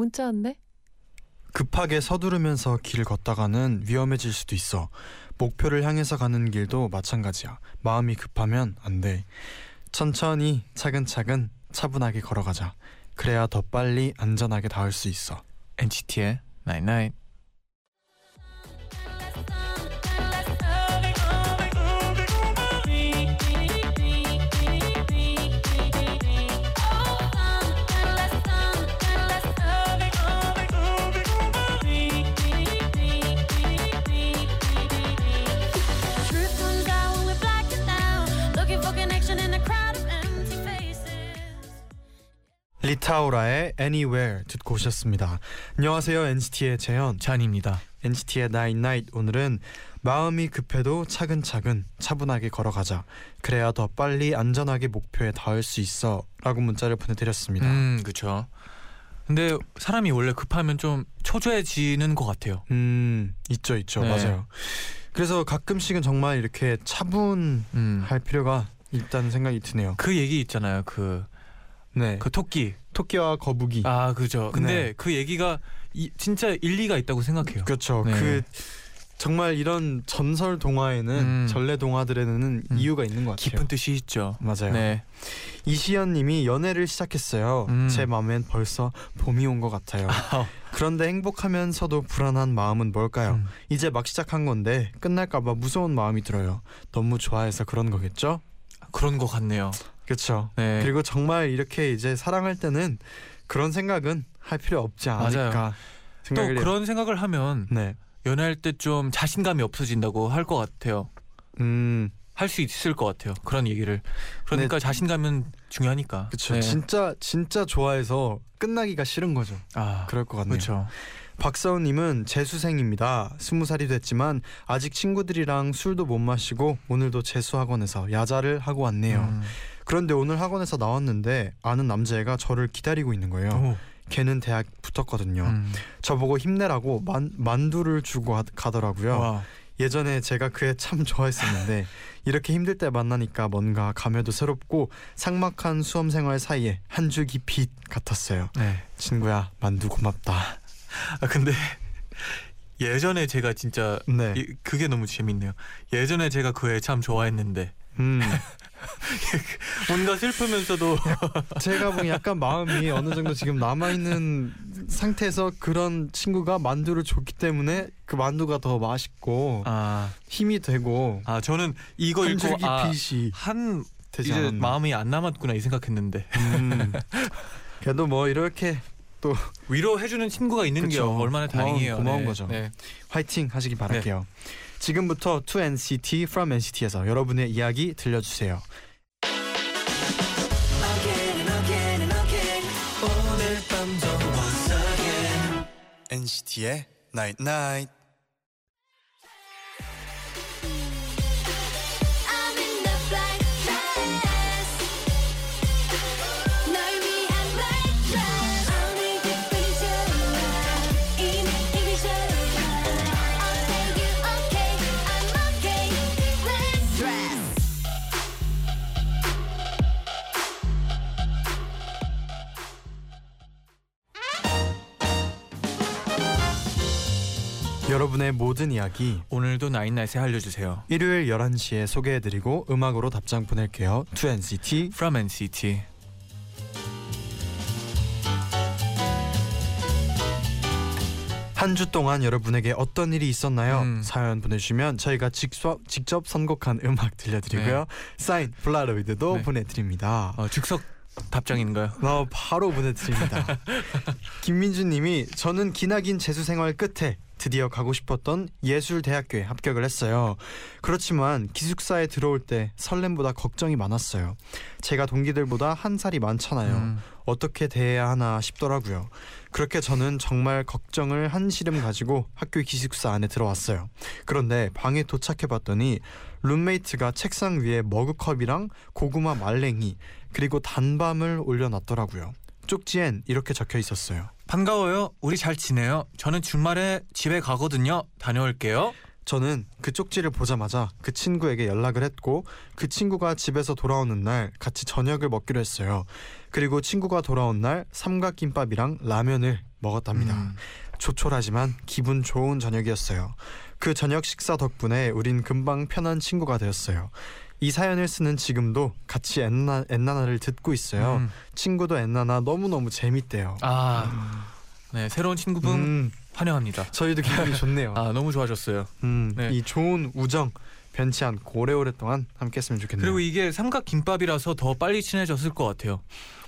문자 왔네. 급하게 서두르면서 길 걷다가는 위험해질 수도 있어. 목표를 향해서 가는 길도 마찬가지야. 마음이 급하면 안 돼. 천천히 차근차근 차분하게 걸어가자. 그래야 더 빨리 안전하게 닿을 수 있어. NCT의 Night Night. Truth 리타오라의 Anywhere 듣고 오셨습니다. 안녕하세요 NCT의 재현. 잔입니다. NCT의 Night Night 오늘은 마음이 급해도 차근차근 차분하게 걸어가자. 그래야 더 빨리 안전하게 목표에 닿을 수 있어라고 문자를 보내드렸습니다. 음, 그렇죠. 근데 사람이 원래 급하면 좀 초조해지는 것 같아요. 음 있죠 있죠 네. 맞아요. 그래서 가끔씩은 정말 이렇게 차분할 음. 필요가 있다는 생각이 드네요. 그 얘기 있잖아요. 그, 네. 그 토끼. 토끼와 거북이. 아, 그죠. 근데 네. 그 얘기가 이, 진짜 일리가 있다고 생각해요. 그렇죠. 네. 그 정말 이런 전설 동화에는 음. 전래 동화들에는 음. 이유가 있는 것 같아요. 깊은 뜻이 있죠. 맞아요. 네. 이시연님이 연애를 시작했어요. 음. 제 마음엔 벌써 봄이 온 것 같아요. 그런데 행복하면서도 불안한 마음은 뭘까요? 음. 이제 막 시작한 건데 끝날까봐 무서운 마음이 들어요. 너무 좋아해서 그런 거겠죠? 그런 것 같네요. 그렇죠. 네. 그리고 정말 이렇게 이제 사랑할 때는 그런 생각은 할 필요 없지 않을까. 또 생각을 해요. 그런 생각을 하면 네. 연애할 때 좀 자신감이 없어진다고 할 것 같아요. 음, 할 수 있을 것 같아요. 그런 얘기를. 그러니까 자신감은 중요하니까. 그렇죠. 네. 진짜 진짜 좋아해서 끝나기가 싫은 거죠. 아, 그럴 것 같네요. 그렇죠. 박서은님은 재수생입니다. 스무 살이 됐지만 아직 친구들이랑 술도 못 마시고 오늘도 재수학원에서 야자를 하고 왔네요. 음. 그런데 오늘 학원에서 나왔는데 아는 남자애가 저를 기다리고 있는 거예요. 오. 걔는 대학 붙었거든요. 음. 저보고 힘내라고 만, 만두를 주고 하- 가더라고요. 와. 예전에 제가 그 애 참 좋아했었는데 이렇게 힘들 때 만나니까 뭔가 감회도 새롭고 삭막한 수험 생활 사이에 한 줄기 빛 같았어요. 네. 친구야 만두 고맙다. 아 근데 예전에 제가 진짜 네. 이, 그게 너무 재밌네요. 예전에 제가 그 애 참 좋아했는데 음. 뭔가 슬프면서도 제가 보기 약간 마음이 어느 정도 지금 남아 있는 상태에서 그런 친구가 만두를 줬기 때문에 그 만두가 더 맛있고 아, 힘이 되고 아 저는 이거 한 읽고 아, 한 이제 않았나. 마음이 안 남았구나 이 생각했는데 음. 그래도 뭐 이렇게 위로해주는 친구가 있는 게 그쵸. 얼마나 고마운- 다행이에요. 고마운 네. 거죠. 네. 화이팅 하시기 바랄게요. 지금부터 2NCT from NCT에서 여러분의 이야기 들려주세요. NCT의 Night Night. 모든 이야기 오늘도 나인나잇에 알려주세요. 일요일 11시에 소개해드리고 음악으로 답장 보낼게요. 2NCT From NCT. 한 주 동안 여러분에게 어떤 일이 있었나요? 음. 사연 보내주시면 저희가 직접, 직접 선곡한 음악 들려드리고요. 사인 폴라로이드도 네. 보내드립니다. 어, 즉석 답장인가요? 어, 바로 보내드립니다. 김민주님이 저는 기나긴 재수 생활 끝에 드디어 가고 싶었던 예술대학교에 합격을 했어요. 그렇지만 기숙사에 들어올 때 설렘보다 걱정이 많았어요. 제가 동기들보다 한 살이 많잖아요. 음. 어떻게 대해야 하나 싶더라고요. 그렇게 저는 정말 걱정을 한시름 가지고 학교 기숙사 안에 들어왔어요. 그런데 방에 도착해 봤더니 룸메이트가 책상 위에 머그컵이랑 고구마 말랭이 그리고 단밤을 올려놨더라고요. 쪽지엔 이렇게 적혀 있었어요. 반가워요. 우리 잘 지내요. 저는 주말에 집에 가거든요. 다녀올게요. 저는 그 쪽지를 보자마자 그 친구에게 연락을 했고 그 친구가 집에서 돌아오는 날 같이 저녁을 먹기로 했어요. 그리고 친구가 돌아온 날 삼각김밥이랑 라면을 먹었답니다. 음. 조촐하지만 기분 좋은 저녁이었어요. 그 저녁 식사 덕분에 우린 금방 편한 친구가 되었어요. 이 사연을 쓰는 지금도 같이 엔나, 엔나나를 듣고 있어요. 음. 친구도 엔나나 너무너무 재밌대요. 아, 네 새로운 친구분 음, 환영합니다. 저희도 기분이 좋네요. 아 너무 좋아졌어요. 음, 네. 이 좋은 우정 변치 않고 오래 오랫동안 함께했으면 좋겠네요. 그리고 이게 삼각 김밥이라서 더 빨리 친해졌을 것 같아요.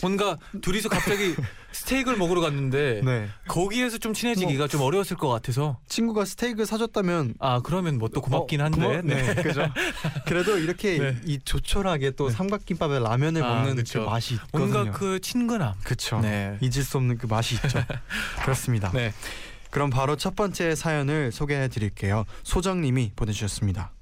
뭔가 둘이서 갑자기 스테이크를 먹으러 갔는데 네. 거기에서 좀 친해지기가 좀 어려웠을 것 같아서 친구가 스테이크 사줬다면 아 그러면 뭐 또 고맙긴 어, 한데 고마- 네, 그죠. 그래도 이렇게 네. 이 조촐하게 또 네. 삼각김밥에 라면을 아, 먹는 그쵸. 그 맛이 있거든요. 뭔가 그 친근함. 네. 잊을 수 없는 그 맛이 있죠. 그렇습니다. 네. 그럼 바로 첫 번째 사연을 소개해 드릴게요. 소정님이 보내주셨습니다.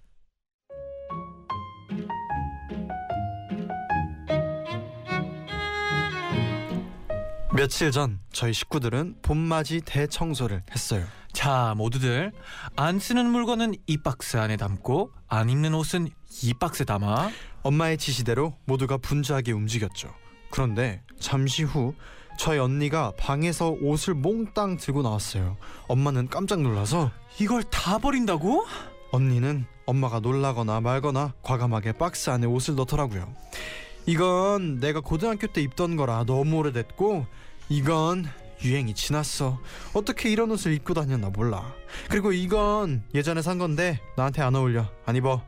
며칠 전 저희 식구들은 봄맞이 대청소를 했어요. 자 모두들 안 쓰는 물건은 이 박스 안에 담고 안 입는 옷은 이 박스에 담아. 엄마의 지시대로 모두가 분주하게 움직였죠. 그런데 잠시 후 저희 언니가 방에서 옷을 몽땅 들고 나왔어요. 엄마는 깜짝 놀라서 이걸 다 버린다고? 언니는 엄마가 놀라거나 말거나 과감하게 박스 안에 옷을 넣더라고요. 이건 내가 고등학교 때 입던 거라 너무 오래됐고 이건 유행이 지났어. 어떻게 이런 옷을 입고 다녔나 몰라. 그리고 이건 예전에 산 건데 나한테 안 어울려. 안 입어.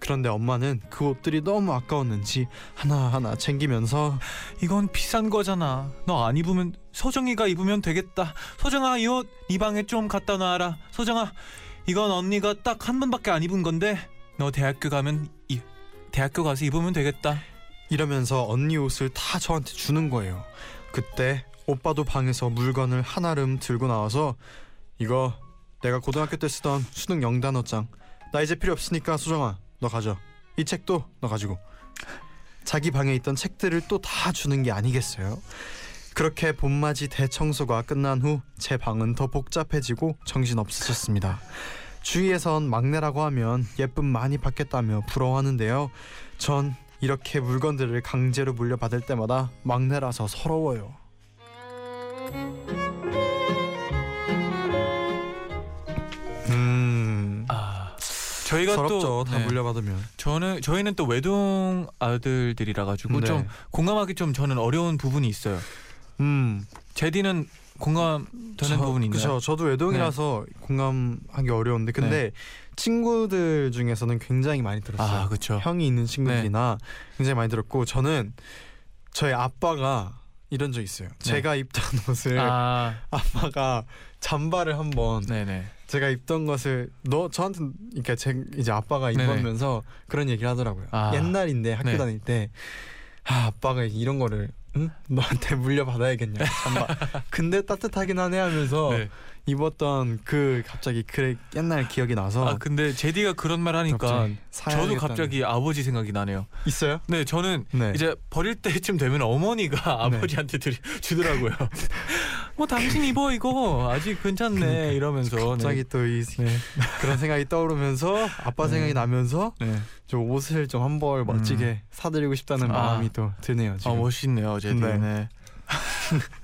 그런데 엄마는 그 옷들이 너무 아까웠는지 하나하나 챙기면서 이건 비싼 거잖아. 너 안 입으면 소정이가 입으면 되겠다. 소정아 이 옷 네 방에 좀 갖다 놔라. 소정아 이건 언니가 딱 한 번밖에 안 입은 건데 너 대학교 가면 이 대학교 가서 입으면 되겠다. 이러면서 언니 옷을 다 저한테 주는 거예요. 그때 오빠도 방에서 물건을 한아름 들고 나와서 이거 내가 고등학교 때 쓰던 수능 영단어장 나 이제 필요 없으니까 수정아 너 가져 이 책도 너 가지고 자기 방에 있던 책들을 또 다 주는 게 아니겠어요? 그렇게 봄맞이 대청소가 끝난 후 제 방은 더 복잡해지고 정신 없어졌습니다. 주위에선 막내라고 하면 예쁨 많이 받겠다며 부러워하는데요. 전 이렇게 물건들을 강제로 물려받을 때마다 막내라서 서러워요. 음, 아 저희가 서럽죠. 또 다 네. 물려받으면. 저는 저희는 또 외동 아들들이라 가지고 네. 좀 공감하기 좀 저는 어려운 부분이 있어요. 음, 제디는 공감되는 저- 부분이 있나요? 그쵸. 저도 외동이라서 공감하기 어려운데 근데 친구들 중에서는 굉장히 많이 들었어요. 아 그렇죠. 형이 있는 친구들이나 굉장히 많이 들었고 저는 저희 아빠가 이런 적 있어요. 제가 입던 옷을 네. 아 아빠가 잠바를 한번 네네. 제가 입던 것을 너 저한테 그러니까 제 이제 아빠가. 입으면서 그런 얘기를 하더라고요. 아. 옛날인데 학교 네. 다닐 때 아, 아빠가 이런 거를 응? 너한테 물려받아야겠냐 잠바. 근데 따뜻하긴 하네 하면서 네. 입었던 그 갑자기 그 옛날 기억이 나서 아 근데 제디가 그런 말 하니까 갑자기 저도 갑자기 아버지 생각이 나네요. 있어요? 네, 저는 네. 이제 버릴 때쯤 되면 어머니가 아버지한테 드리, 주더라고요. 뭐 당신 입어 이거 아직 괜찮네 이러면서 갑자기 또이 네. 그런 생각이 떠오르면서 아빠 네. 생각이 나면서 네. 좀 옷을 좀 한 벌 멋지게 사드리고 싶다는 아. 마음이 또 드네요. 아 지금. 멋있네요 제디. 네.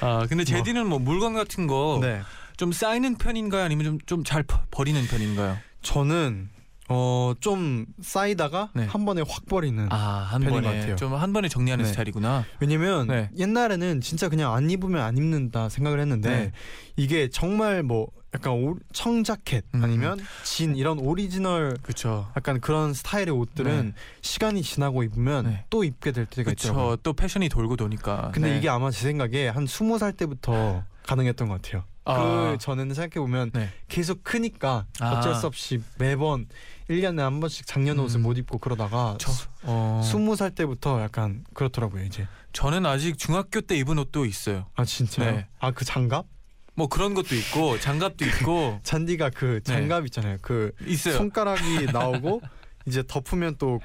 네. 아 근데 재디는 뭐 물건 같은 거좀 네. 쌓이는 편인가요 아니면 좀 좀 잘 버리는 편인가요? 저는 어 좀 쌓이다가 네. 한 번에 확 버리는. 아한 편인 것 번에 같아요. 좀 한 번에 정리하는 네. 스타일이구나. 왜냐면 네. 옛날에는 진짜 그냥 안 입으면 안 입는다 생각을 했는데 네. 이게 정말 뭐 약간 오, 청 자켓 음. 아니면 진 이런 오리지널 그렇죠. 약간 그런 스타일의 옷들은 네. 시간이 지나고 입으면 네. 또 입게 될 때가. 그렇죠. 또 패션이 돌고 도니까. 근데 네. 이게 아마 제 생각에 한 스무 살 때부터 가능했던 것 같아요. 아. 그 전에는 생각해 보면 네. 계속 크니까 아. 어쩔 수 없이 매번 1년에 한 번씩 작년 옷을 음. 못 입고 그러다가 저, 어, 스무 살 때부터 약간 그렇더라고요 이제. 저는 아직 중학교 때 입은 옷도 있어요. 아 진짜요? 네. 아그 장갑? 뭐 그런 것도 있고 장갑도 있고 잔디가 그 네. 장갑 있잖아요. 그 있어요. 손가락이 나오고 이제 덮으면 또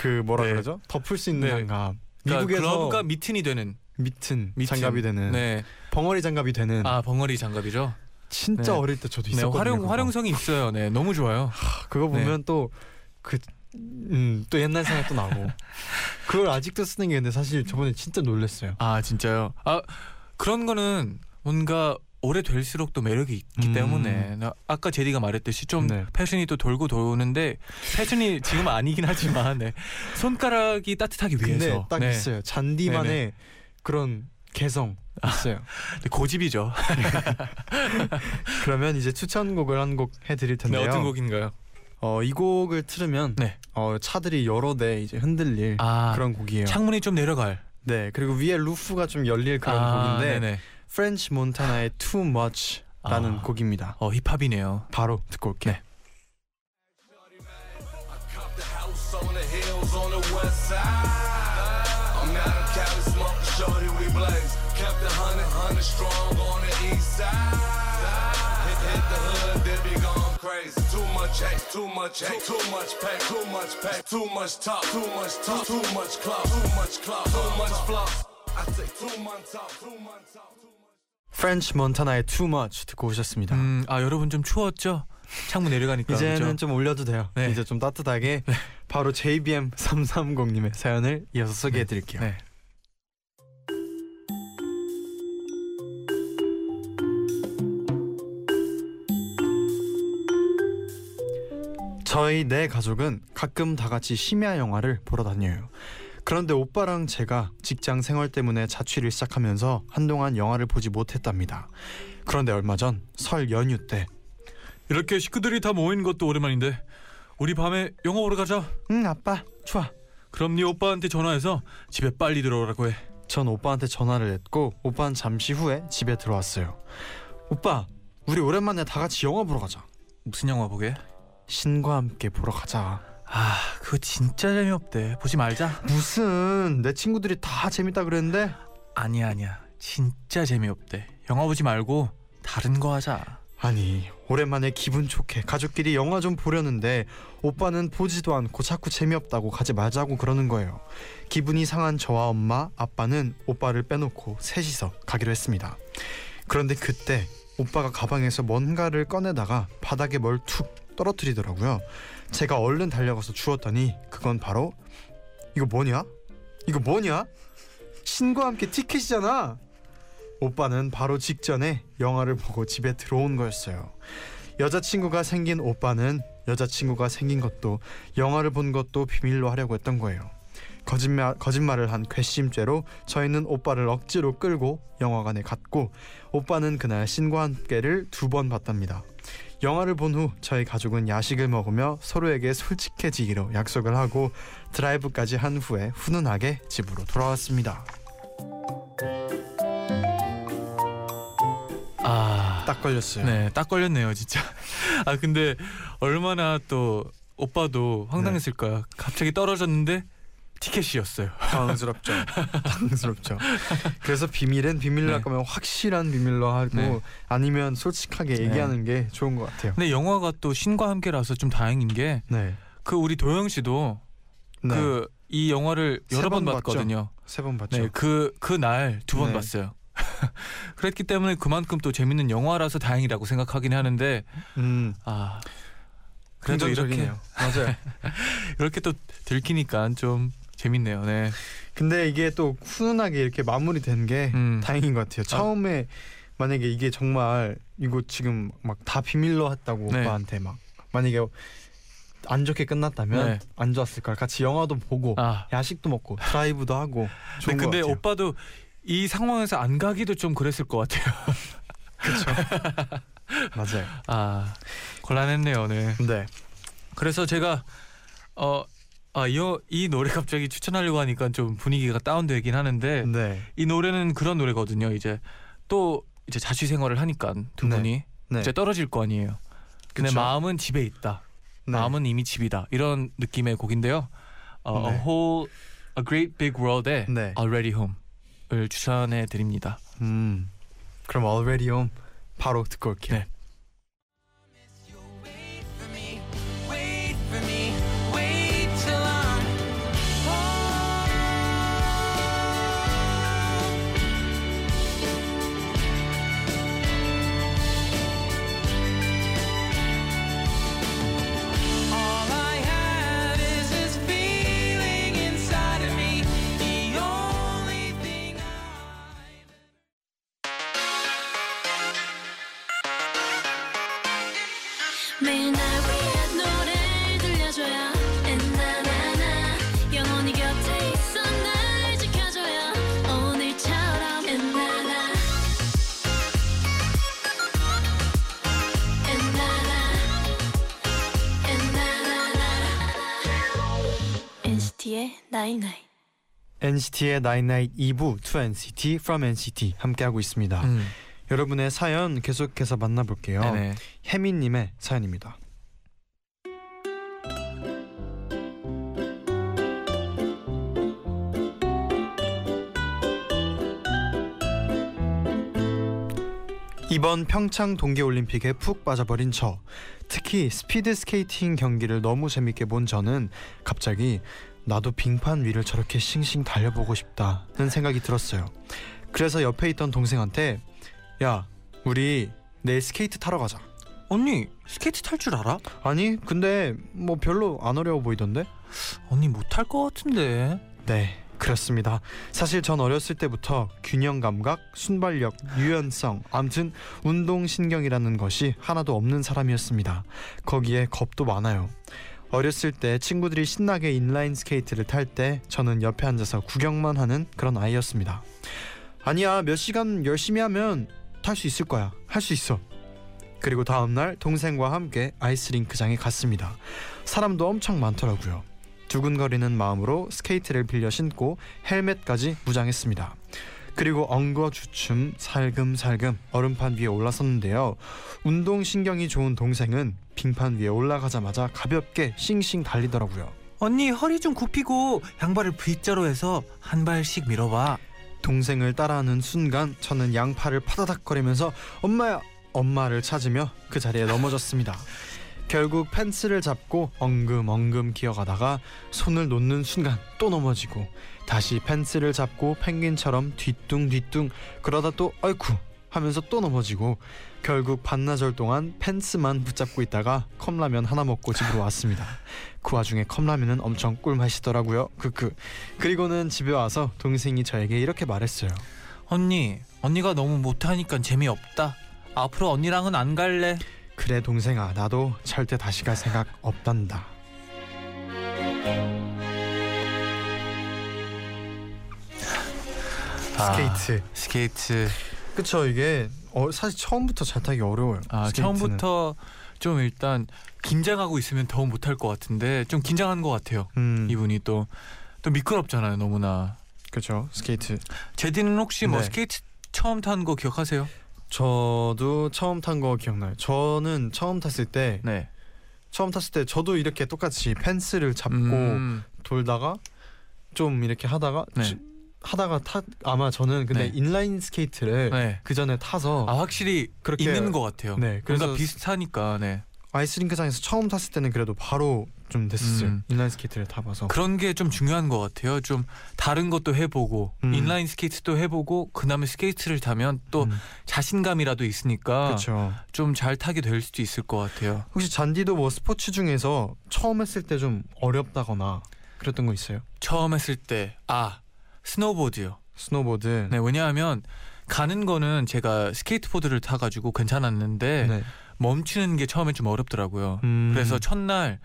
그 뭐라 네. 그러죠? 덮을 수 있는 네. 장갑. 그러니까 미국에서 글러브가 미튼이 되는 미튼, 미튼. 장갑이 되는 네. 벙어리 장갑이 되는 아 벙어리 장갑이죠. 진짜 네. 어릴 때 저도 네, 있었거든요. 활용 그거. 활용성이 있어요. 네, 너무 좋아요. 그거 네. 보면 또 그 음, 또 옛날 생각 또 나고 그걸 아직도 쓰는 게 근데 사실 저번에 진짜 놀랐어요. 아 진짜요? 아 그런 거는 뭔가 오래 될수록 또 매력이 있기 음. 때문에 나 아까 제디가 말했듯이 좀 네. 패션이 또 돌고 도는데 패션이 지금 아니긴 하지만 네. 손가락이 따뜻하기 위해서 딱 네. 있어요. 쟌디만의 네네. 그런 개성 있어요. 네, 고집이죠. 그러면 이제 추천곡을 한 곡 해드릴 네, 텐데요. 어떤 곡인가요? 어, 이 곡을 틀으면 네. 어, 차들이 여러 대 이제 흔들릴 아 그런 곡이에요. 창문이 좀 내려갈 네 그리고 위에 루프가 좀 열릴 그런 아, 곡인데 네네. 프렌치 몬타나의 Too Much라는 아. 곡입니다. 어 힙합이네요. 바로 듣고 올게요. 네. Cop the house on the hills on the west side. I'm out in Cali smoking shorty, we blaze. Kept the hundred, hundred strong on the east side. Hit, hit the hood, they be going crazy. Too much hate, too much hate, too much pay, too much pay, too much talk, too much talk, too much clout, too much clout, too much floss. I say two months out, two months out. 프렌치 몬타나의 Too Much 듣고 오셨습니다. 음, 아 여러분 좀 추웠죠? 창문 내려가니까 이제는 그죠? 좀 올려도 돼요. 네. 이제 좀 따뜻하게 바로 JBM 330님의 사연을 이어서 소개해 드릴게요. 네. 저희 네 가족은 가끔 다 같이 심야 영화를 보러 다녀요. 그런데 오빠랑 제가 직장 생활 때문에 자취를 시작하면서 한동안 영화를 보지 못했답니다. 그런데 얼마 전 설 연휴 때 이렇게 식구들이 다 모인 것도 오랜만인데 우리 밤에 영화 보러 가자. 응, 아빠, 좋아. 그럼 네 오빠한테 전화해서 집에 빨리 들어오라고 해. 전 오빠한테 전화를 했고 오빠는 잠시 후에 집에 들어왔어요. 오빠, 우리 오랜만에 다 같이 영화 보러 가자. 무슨 영화 보게? 신과 함께 보러 가자. 아 그거 진짜 재미없대. 보지 말자. 무슨 내 친구들이 다 재밌다 그랬는데 아니야 아니야. 진짜 재미없대. 영화 보지 말고 다른 거 하자. 아니 오랜만에 기분 좋게 가족끼리 영화 좀 보려는데 오빠는 보지도 않고 자꾸 재미없다고 가지 말자고 그러는 거예요. 기분이 상한 저와 엄마, 아빠는 오빠를 빼놓고 셋이서 가기로 했습니다. 그런데 그때 오빠가 가방에서 뭔가를 꺼내다가 바닥에 뭘 툭 떨어뜨리더라고요. 제가 얼른 달려가서 주웠더니 그건 바로 이거 뭐냐? 이거 뭐냐? 신과 함께 티켓이잖아. 오빠는 바로 직전에 영화를 보고 집에 들어온 거였어요. 여자친구가 생긴 오빠는 여자친구가 생긴 것도 영화를 본 것도 비밀로 하려고 했던 거예요. 거짓말 거짓말을 한 괘씸죄로 저희는 오빠를 억지로 끌고 영화관에 갔고 오빠는 그날 신과 함께를 두 번 봤답니다. 영화를 본 후 저희 가족은 야식을 먹으며 서로에게 솔직해지기로 약속을 하고 드라이브까지 한 후에 훈훈하게 집으로 돌아왔습니다. 아 딱 걸렸어요. 네, 딱 걸렸네요, 진짜. 아 근데 얼마나 또 오빠도 황당했을 거야. 갑자기 떨어졌는데 티켓이었어요. 당황스럽죠. 당황스럽죠. 그래서 비밀은 비밀로 네. 할 거면 확실한 비밀로 하고 네. 아니면 솔직하게 얘기하는 게 좋은 것 같아요. 근데 영화가 또 신과 함께라서 좀 다행인 게그 네. 우리 도영 씨도 네. 그이 영화를 세 여러 번 번. 봤거든요. 세 번 봤죠. 네, 그 그 날 두번 네. 봤어요. 그랬기 때문에 그만큼 또 재밌는 영화라서 다행이라고 생각하긴 하는데 음. 아 그래도 이렇게 긍정적이네요. 맞아요. 이렇게 또 들키니까 좀 재밌네요. 네. 근데 이게 또 훈훈하게 이렇게 마무리된 게 음. 다행인 것 같아요. 처음에 만약에 이게 정말 이거 지금 막 다 비밀로 했다고 네. 오빠한테 막 만약에 안 좋게 끝났다면 네. 안 좋았을 걸. 같이 영화도 보고 아 야식도 먹고 드라이브도 하고 좋은 네, 것 근데. 오빠도 이 상황에서 안 가기도 좀 그랬을 것 같아요. 맞아요. 아 곤란했네요. 네. 네. 그래서 제가 어 아이 이 노래 갑자기 추천하려고 하니까 좀 분위기가 다운되긴 하는데 네. 이 노래는 그런 노래거든요. 이제 또 이제 자취 생활을 하니까 두 네. 분이 네. 이제 떨어질 거 아니에요. 근데 그쵸? 마음은 집에 있다. 네. 마음은 이미 집이다. 이런 느낌의 곡인데요. 어, 네. A Whole A Great Big World의 네. Already Home을 추천해 드립니다. 음. 그럼 Already Home 바로 듣고 올게요. Night Night NCT의 Night Night 2부 To NCT From NCT 함께하고 있습니다. 음. 여러분의 사연 계속해서 만나볼게요. 네네. 혜민님의 사연입니다. 이번 평창 동계올림픽에 푹 빠져버린 저 특히 스피드 스케이팅 경기를 너무 재밌게 본 저는 갑자기 나도 빙판 위를 저렇게 싱싱 달려보고 싶다는 생각이 들었어요. 그래서 옆에 있던 동생한테 야 우리 내일 스케이트 타러 가자. 언니 스케이트 탈 줄 알아? 아니 근데 뭐 별로 안 어려워 보이던데. 언니 못 탈 것 같은데. 네 그렇습니다. 사실 전 어렸을 때부터 균형 감각 순발력 유연성 암튼 운동 신경이라는 것이 하나도 없는 사람이었습니다. 거기에 겁도 많아요 어렸을 때 친구들이 신나게 인라인 스케이트를 탈 때 저는 옆에 앉아서 구경만 하는 그런 아이였습니다. 아니야 몇 시간 열심히 하면 탈 수 있을 거야. 할 수 있어. 그리고 다음날 동생과 함께 아이스링크장에 갔습니다. 사람도 엄청 많더라고요. 두근거리는 마음으로 스케이트를 빌려 신고 헬멧까지 무장했습니다. 그리고 엉거주춤 살금살금 얼음판 위에 올라섰는데요. 운동 신경이 좋은 동생은 빙판 위에 올라가자마자 가볍게 싱싱 달리더라고요. 언니 허리 좀 굽히고 양발을 V자로 해서 한 발씩 밀어봐. 동생을 따라하는 순간 저는 양팔을 파다닥거리면서 엄마야 엄마를 찾으며 그 자리에 넘어졌습니다. 결국 펜스를 잡고 엉금엉금 기어가다가 손을 놓는 순간 또 넘어지고 다시 펜스를 잡고 펭귄처럼 뒤뚱뒤뚱 그러다 또 아이쿠 하면서 또 넘어지고 결국 반나절 동안 펜스만 붙잡고 있다가 컵라면 하나 먹고 집으로 왔습니다. 그 와중에 컵라면은 엄청 꿀맛이더라고요. 크크. 그리고는 집에 와서 동생이 저에게 이렇게 말했어요. 언니 언니가 너무 못하니까 재미없다. 앞으로 언니랑은 안 갈래. 그래 동생아 나도 절대 다시 갈 생각 없단다. 스케이트. 스케이트. 그쵸 이게 어, 사실 처음부터 잘 타기 어려워요. 아 스케이트는. 처음부터 좀 일단 긴장하고 있으면 더 못할 것 같은데 좀 긴장한 것 같아요. 음 이분이 또 또 미끄럽잖아요 너무나. 그쵸 스케이트. 재디는 혹시 뭐 네. 스케이트 처음 탄 거 기억하세요? 저도 처음 탄 거 기억나요. 저는 처음 탔을 때 네. 처음 탔을 때 저도 이렇게 똑같이 펜스를 잡고 음, 돌다가 좀 이렇게 하다가 네. 지- 하다가 타 아마 저는 근데 네. 인라인 스케이트를 네. 그 전에 타서 아 확실히 그렇게 있는 것 같아요. 네, 그래서- 비슷하니까 네. 아이스링크장에서 처음 탔을 때는 그래도 바로 좀 됐었어요. 음. 인라인 스케이트를 타봐서. 그런 게 좀 중요한 것 같아요. 좀 다른 것도 해보고 음. 인라인 스케이트도 해보고 그다음에 스케이트를 타면 또 음, 자신감이라도 있으니까. 좀 잘 타게 될 수도 있을 것 같아요. 혹시 쟌디도 뭐 스포츠 중에서 처음 했을 때 좀 어렵다거나 그랬던 거 있어요? 처음 했을 때 아 스노보드요. 스노보드. 네 왜냐하면 가는 거는 제가 스케이트보드를 타가지고 괜찮았는데 네. 멈추는 게 처음에 좀 어렵더라고요. 음, 그래서 첫날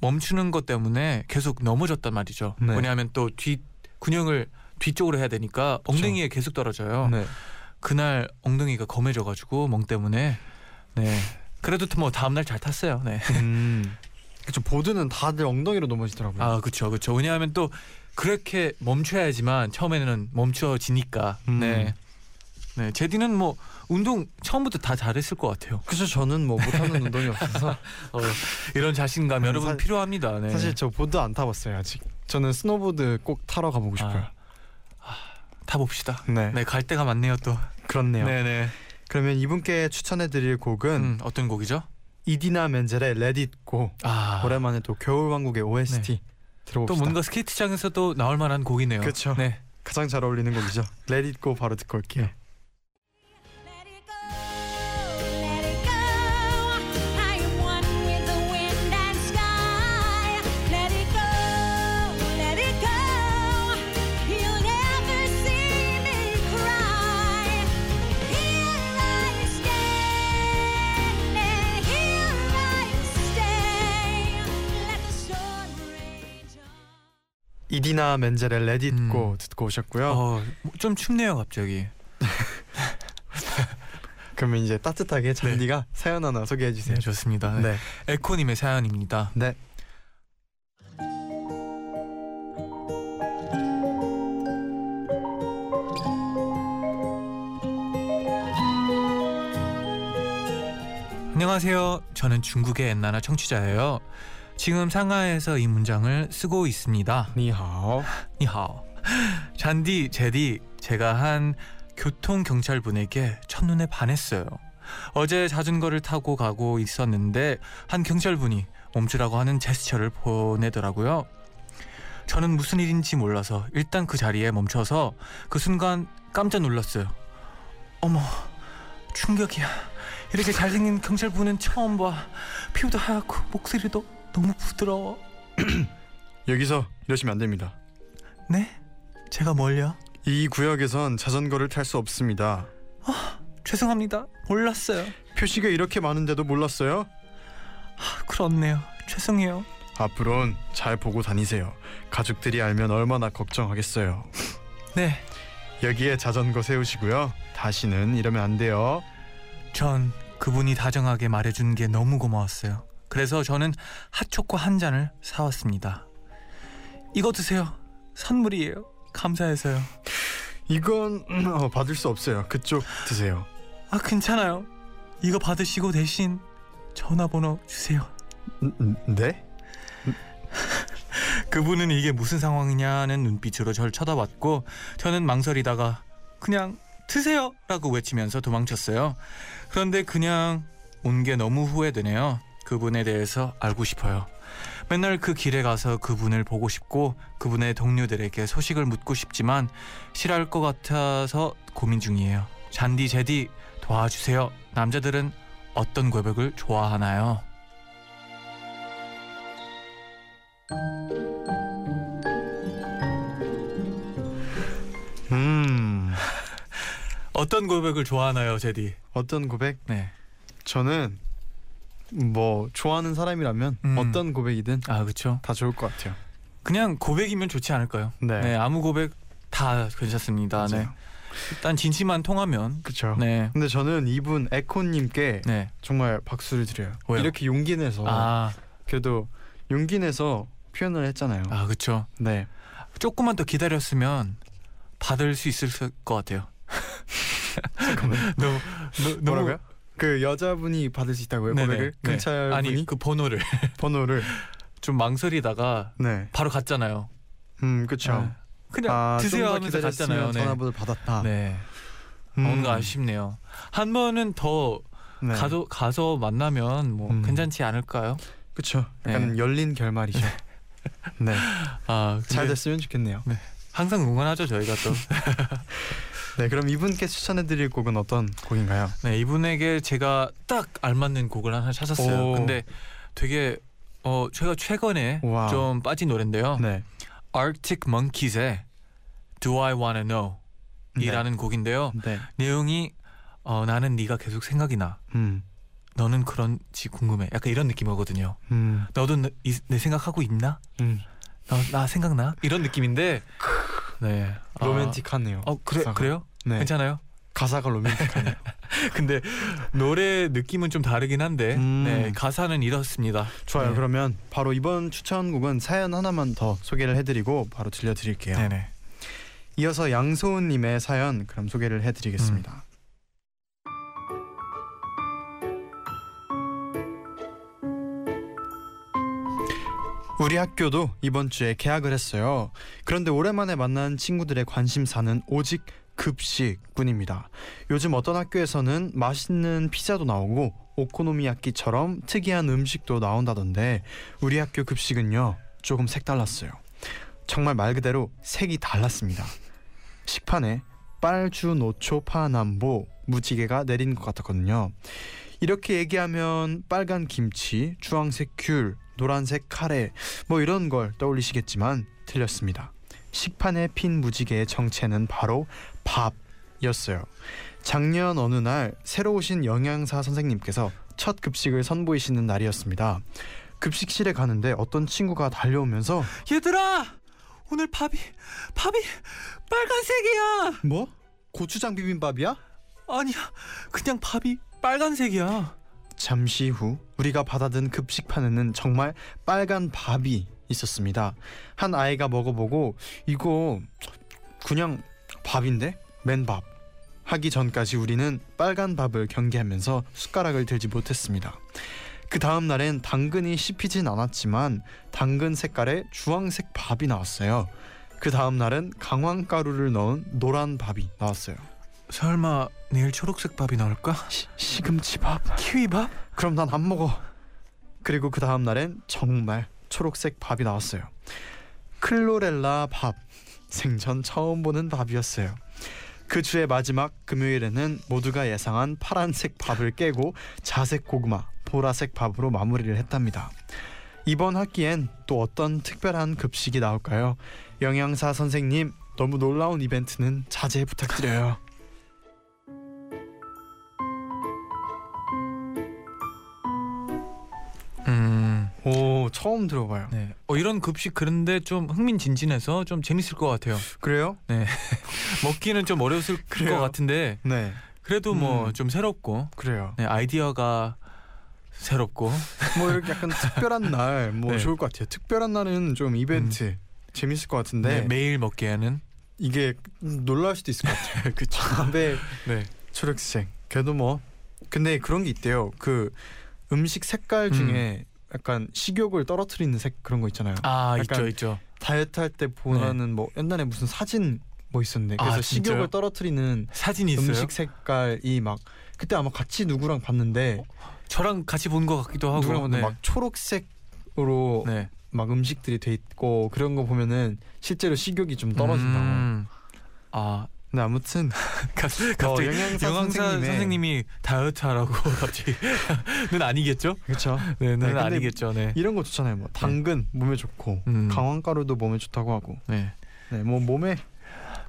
멈추는 것 때문에 계속 넘어졌단 말이죠. 네. 왜냐하면 또 뒤 근육을 뒤쪽으로 해야 되니까 엉덩이에 계속 떨어져요. 네. 그날 엉덩이가 검해져가지고 멍 때문에 네 그래도 뭐 다음 날 잘 탔어요. 네. 음. 그쵸 보드는 다들 엉덩이로 넘어지더라고요. 아 그렇죠 그렇죠. 왜냐하면 또 그렇게 멈춰야지만 처음에는 멈춰지니까. 음. 네. 네, 재디는 뭐 운동 처음부터 다 잘했을 것 같아요. 그래서 저는 뭐 못하는 운동이 없어서 어, 이런 자신감 음, 여러분 사- 필요합니다. 네. 사실 저 보드 안 타봤어요 아직. 저는 스노보드 꼭 타러 가보고 싶어요. 아, 타봅시다. 네, 네, 갈 데가 많네요 또. 그렇네요. 네, 네. 그러면 이분께 추천해드릴 곡은 음, 어떤 곡이죠? 이디나 멘젤의 Let It Go. 아, 오랜만에 또 겨울왕국의 OST 또 들어봅시다. 뭔가 스케이트장에서도 나올 만한 곡이네요. 그쵸. 네. 가장 잘 어울리는 곡이죠. Let It Go 바로 듣고 올게요. 네. 이디나 멘젤의 Let It 음. 듣고 오셨고요. 어, 좀 춥네요 갑자기. 그러면 이제 따뜻하게 잔디가 사연 하나 소개해 주세요. 네, 좋습니다. 네. 에코님의 사연입니다. 네. 안녕하세요. 저는 중국의 엔나나 청취자예요. 지금 상하이에서 이 문장을 쓰고 있습니다. 니하오. 니하오. 잔디, 제디, 제가 한 교통 경찰분에게 첫눈에 반했어요. 어제 자전거를 타고 가고 있었는데 한 경찰분이 멈추라고 하는 제스처를 보내더라고요. 저는 무슨 일인지 몰라서 일단 그 자리에 멈춰서 그 순간 깜짝 놀랐어요. 어머, 충격이야. 이렇게 잘생긴 경찰분은 처음 봐. 피부도 하얗고 목소리도 너무 부드러워. 여기서 이러시면 안 됩니다. 네? 제가 뭘요? 이 구역에선 자전거를 탈 수 없습니다. 죄송합니다. 몰랐어요. 표시가 이렇게 많은데도 몰랐어요? 아, 그렇네요. 죄송해요. 앞으론 잘 보고 다니세요. 가족들이 알면 얼마나 걱정하겠어요. 네, 여기에 자전거 세우시고요. 다시는 이러면 안 돼요. 전 그분이 다정하게 말해준 게 너무 고마웠어요. 그래서 저는 핫초코 한 잔을 사왔습니다. 이거 드세요. 선물이에요. 감사해서요. 이건 어, 받을 수 없어요. 그쪽 드세요. 아, 괜찮아요. 이거 받으시고 대신 전화번호 주세요. 음, 음, 네? 그분은 이게 무슨 상황이냐는 눈빛으로 절 쳐다봤고 저는 망설이다가 그냥 드세요라고 외치면서 도망쳤어요. 그런데 그냥 온 게 너무 후회되네요. 그분에 대해서 알고 싶어요. 맨날 그 길에 가서 그분을 보고 싶고 그분의 동료들에게 소식을 묻고 싶지만 싫어할 것 같아서 고민 중이에요. 잔디 제디 도와주세요. 남자들은 어떤 고백을 좋아하나요? 음 어떤 고백을 좋아하나요, 제디? 어떤 고백? 네. 저는 뭐 좋아하는 사람이라면 음. 어떤 고백이든 아, 그렇죠. 다 좋을 것 같아요. 그냥 고백이면 좋지 않을까요? 네, 네, 아무 고백 다 괜찮습니다. 네. 맞아요. 일단 진심만 통하면 그렇죠. 네. 근데 저는 이분 에코님께 네. 정말 박수를 드려요. 왜요? 이렇게 용기 내서 아, 그래도 용기 내서 표현을 했잖아요. 아, 그렇죠. 네. 조금만 더 기다렸으면 받을 수 있을 것 같아요. 잠깐만. 너무 너, 뭐라고요? 그 여자분이 받을 수 있다고요? 네네. 고백을? 네. 경찰분이 아니 그 번호를 번호를 좀 망설이다가 네. 바로 갔잖아요. 음, 그렇죠. 네. 그냥 아, 드세요 하면서 갔잖아요. 네. 전화번호를 받았다. 네. 음, 뭔가 아쉽네요. 한 번은 더 네. 가서 가서 만나면 뭐 음. 괜찮지 않을까요? 그렇죠. 약간 네. 열린 결말이죠. 네. 아, 잘 됐으면 좋겠네요. 항상 응원하죠 저희가 또. 네, 그럼 이분께 추천해드릴 곡은 어떤 곡인가요? 네 이분에게 제가 딱 알맞는 곡을 하나 찾았어요. 오. 근데 되게 어 제가 최근에 와우. 좀 빠진 노래인데요. 네. Arctic Monkeys의 Do I Wanna Know 이라는 곡인데요. 네. 내용이 어, 나는 네가 계속 생각이 나. 음. 너는 그런지 궁금해. 약간 이런 느낌이거든요. 음. 너도 내, 이- 내 생각하고 있나? 음. 너, 나 생각나? 이런 느낌인데. 네. 아, 로맨틱하네요. 어 그래 가사가. 그래요? 네. 괜찮아요? 가사가 로맨틱하네요. 근데 노래 느낌은 좀 다르긴 한데 음. 네, 가사는 이렇습니다. 좋아요. 네. 그러면 바로 이번 추천곡은 사연 하나만 더 소개를 해드리고 바로 들려드릴게요. 네네. 이어서 양소은님의 사연 그럼 소개를 해드리겠습니다. 우리 학교도 이번 주에 개학을 했어요. 그런데 오랜만에 만난 친구들의 관심사는 오직 급식뿐입니다. 요즘 어떤 학교에서는 맛있는 피자도 나오고 오코노미야끼처럼 특이한 음식도 나온다던데 우리 학교 급식은요 조금 색달랐어요. 정말 말 그대로 색이 달랐습니다. 식판에 빨주 노초 파남보 무지개가 내린 것 같았거든요. 이렇게 얘기하면 빨간 김치, 주황색 귤, 노란색 카레 뭐 이런 걸 떠올리시겠지만 틀렸습니다. 식판에 핀 무지개의 정체는 바로 밥이었어요. 작년 어느 날 새로 오신 영양사 선생님께서 첫 급식을 선보이시는 날이었습니다. 급식실에 가는데 어떤 친구가 달려오면서 얘들아 오늘 밥이 밥이 빨간색이야 뭐? 고추장 비빔밥이야? 아니야 그냥 밥이 빨간색이야 잠시 후 우리가 받아든 급식판에는 정말 빨간 밥이 있었습니다. 한 아이가 먹어보고 이거 그냥 밥인데 맨밥 하기 전까지 우리는 빨간 밥을 경계하면서 숟가락을 들지 못했습니다. 그 다음 날엔 당근이 씹히진 않았지만 당근 색깔의 주황색 밥이 나왔어요. 그 다음 날은 강황가루를 넣은 노란 밥이 나왔어요. 설마 내일 초록색 밥이 나올까? 시, 시금치밥. 키위밥? 그럼 난 안 먹어. 그리고 그 다음 날엔 정말 초록색 밥이 나왔어요. 클로렐라 밥. 생전 처음 보는 밥이었어요. 그 주의 마지막 금요일에는 모두가 예상한 파란색 밥을 깨고 자색 고구마, 보라색 밥으로 마무리를 했답니다. 이번 학기엔 또 어떤 특별한 급식이 나올까요? 영양사 선생님, 너무 놀라운 이벤트는 자제 부탁드려요. 처음 들어봐요. 네. 어, 이런 급식 그런데 좀 흥민진진해서 좀 재밌을 것 같아요. 그래요? 먹기는 좀 어려웠을 그래요? 것 같은데 네, 그래도 뭐 음. 좀 새롭고 그래요. 네, 아이디어가 새롭고 뭐 이렇게 약간 특별한 날 뭐 네. 좋을 것 같아요. 특별한 날은 좀 이벤트 재밌을 것 같은데 네, 매일 먹기에는 이게 놀랄 수도 있을 것 같아요. 그쵸. 밥에 네. 초록색. 그래도 뭐 근데 그런 게 있대요. 그 음식 색깔 중에 약간 식욕을 떨어뜨리는 색 그런 거 있잖아요. 아 있죠 있죠. 다이어트 할 때 보는 뭐 옛날에 무슨 사진 뭐 있었는데 아, 그래서 진짜요? 식욕을 떨어뜨리는 사진이 있어요. 음식 색깔이 막 그때 아마 같이 누구랑 봤는데 저랑 같이 본 것 같기도 하고. 누구랑 네. 막 초록색으로 네. 막 음식들이 돼 있고 그런 거 보면은 실제로 식욕이 좀 떨어진다고. 음. 아 근데 아무튼 갑- 어, 갑자기 영양사, 영양사 선생님의 선생님이 다이어트 하라고 갑자기 는 아니겠죠? 그렇죠. 네, 는 네, 아니겠죠. 네. 이런 거 좋잖아요. 뭐 당근 몸에 좋고 음. 강황가루도 몸에 좋다고 하고. 네. 네, 뭐 몸에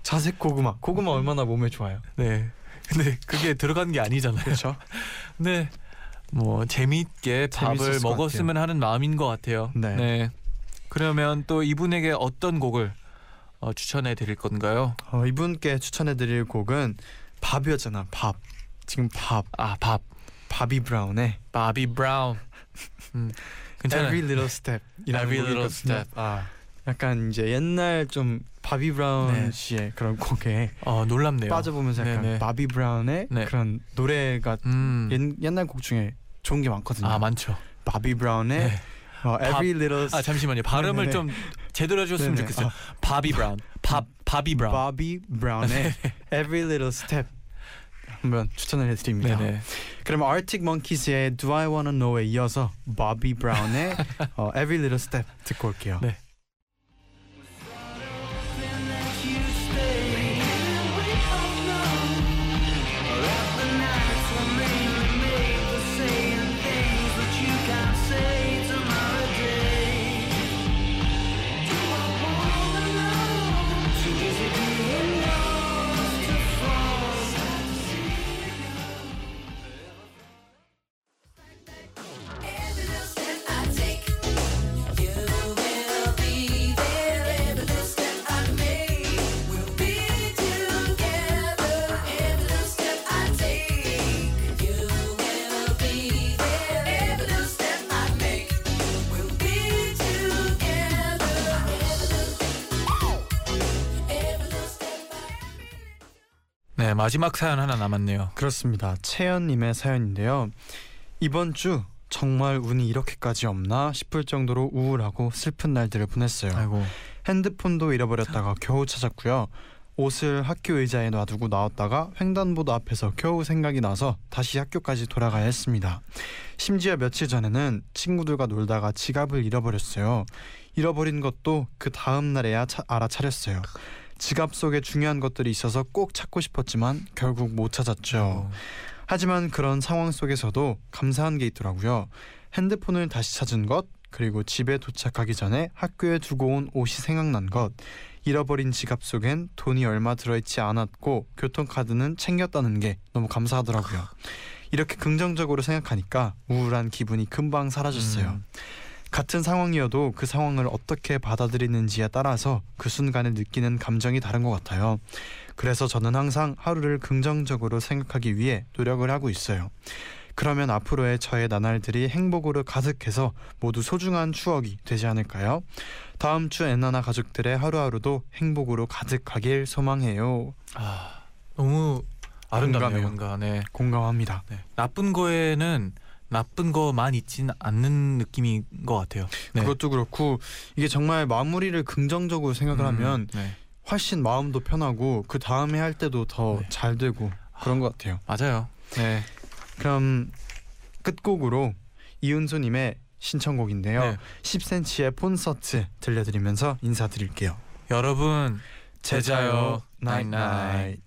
자색 고구마. 고구마 얼마나 몸에 좋아요. 네. 근데 그게 들어간 게 아니잖아요. 그렇죠. 네. 뭐 재미있게 밥을 먹었으면 하는 마음인 것 같아요. 네. 그러면 또 이분에게 어떤 곡을 어, 추천해 드릴 건가요? 어, 이분께 추천해 드릴 곡은 밥이었잖아. 밥. 지금 밥. 아, 밥. 바비 브라운의 바비 브라운. 음. 괜찮아요. Every Little Step. Every Little Step. 아, 약간 이제 옛날 좀 바비 브라운 네. 씨의 그런 곡에 어, 놀랍네요. 빠져보면서 약간 네네. 바비 브라운의 네. 그런 노래가 음. 옛, 옛날 곡 중에 좋은 게 많거든요. 아, 많죠. 바비 브라운의 네. 어, Every Little 아, 잠시만요. 발음을 네네네. 좀 제대로 해 줬으면 네네. 좋겠어요. 아, 바비 브라운. 밥 바비 브라운. 바비 브라운의 Every Little Step 한번 추천을 해드립니다. 네네. 그럼 Arctic Monkeys의 Do I Wanna Know에 이어서 바비 브라운의 어, Every Little Step 듣고 올게요. 네. 네, 마지막 사연 하나 남았네요. 그렇습니다. 채연님의 사연인데요. 이번 주 정말 운이 이렇게까지 없나 싶을 정도로 우울하고 슬픈 날들을 보냈어요. 아이고. 핸드폰도 잃어버렸다가 겨우 찾았고요. 옷을 학교 의자에 놔두고 나왔다가 횡단보도 앞에서 겨우 생각이 나서 다시 학교까지 돌아가야 했습니다. 심지어 며칠 전에는 친구들과 놀다가 지갑을 잃어버렸어요. 잃어버린 것도 그 다음 날에야 차- 알아차렸어요. 지갑 속에 중요한 것들이 있어서 꼭 찾고 싶었지만 결국 못 찾았죠. 하지만 그런 상황 속에서도 감사한 게 있더라고요. 핸드폰을 다시 찾은 것, 그리고 집에 도착하기 전에 학교에 두고 온 옷이 생각난 것, 잃어버린 지갑 속엔 돈이 얼마 들어있지 않았고 교통카드는 챙겼다는 게 너무 감사하더라고요. 이렇게 긍정적으로 생각하니까 우울한 기분이 금방 사라졌어요. 음. 같은 상황이어도 그 상황을 어떻게 받아들이는지에 따라서 그 순간에 느끼는 감정이 다른 것 같아요. 그래서 저는 항상 하루를 긍정적으로 생각하기 위해 노력을 하고 있어요. 그러면 앞으로의 저의 나날들이 행복으로 가득해서 모두 소중한 추억이 되지 않을까요? 다음 주 엔나나 가족들의 하루하루도 행복으로 가득하길 소망해요. 아, 너무 아름답네요. 공감해요. 뭔가 네. 공감합니다. 네. 나쁜 거에는 나쁜 거만 있진 않는 느낌인 것 같아요. 네. 그것도 그렇고 이게 정말 마무리를 긍정적으로 생각을 음, 하면 네. 훨씬 마음도 편하고 그 다음에 할 때도 더 네. 잘 되고 그런 것 같아요. 맞아요. 네. 그럼 끝곡으로 이은수님의 신청곡인데요. 네. 10cm의 콘서트 들려드리면서 인사드릴게요. 여러분 제자요. 나잇나잇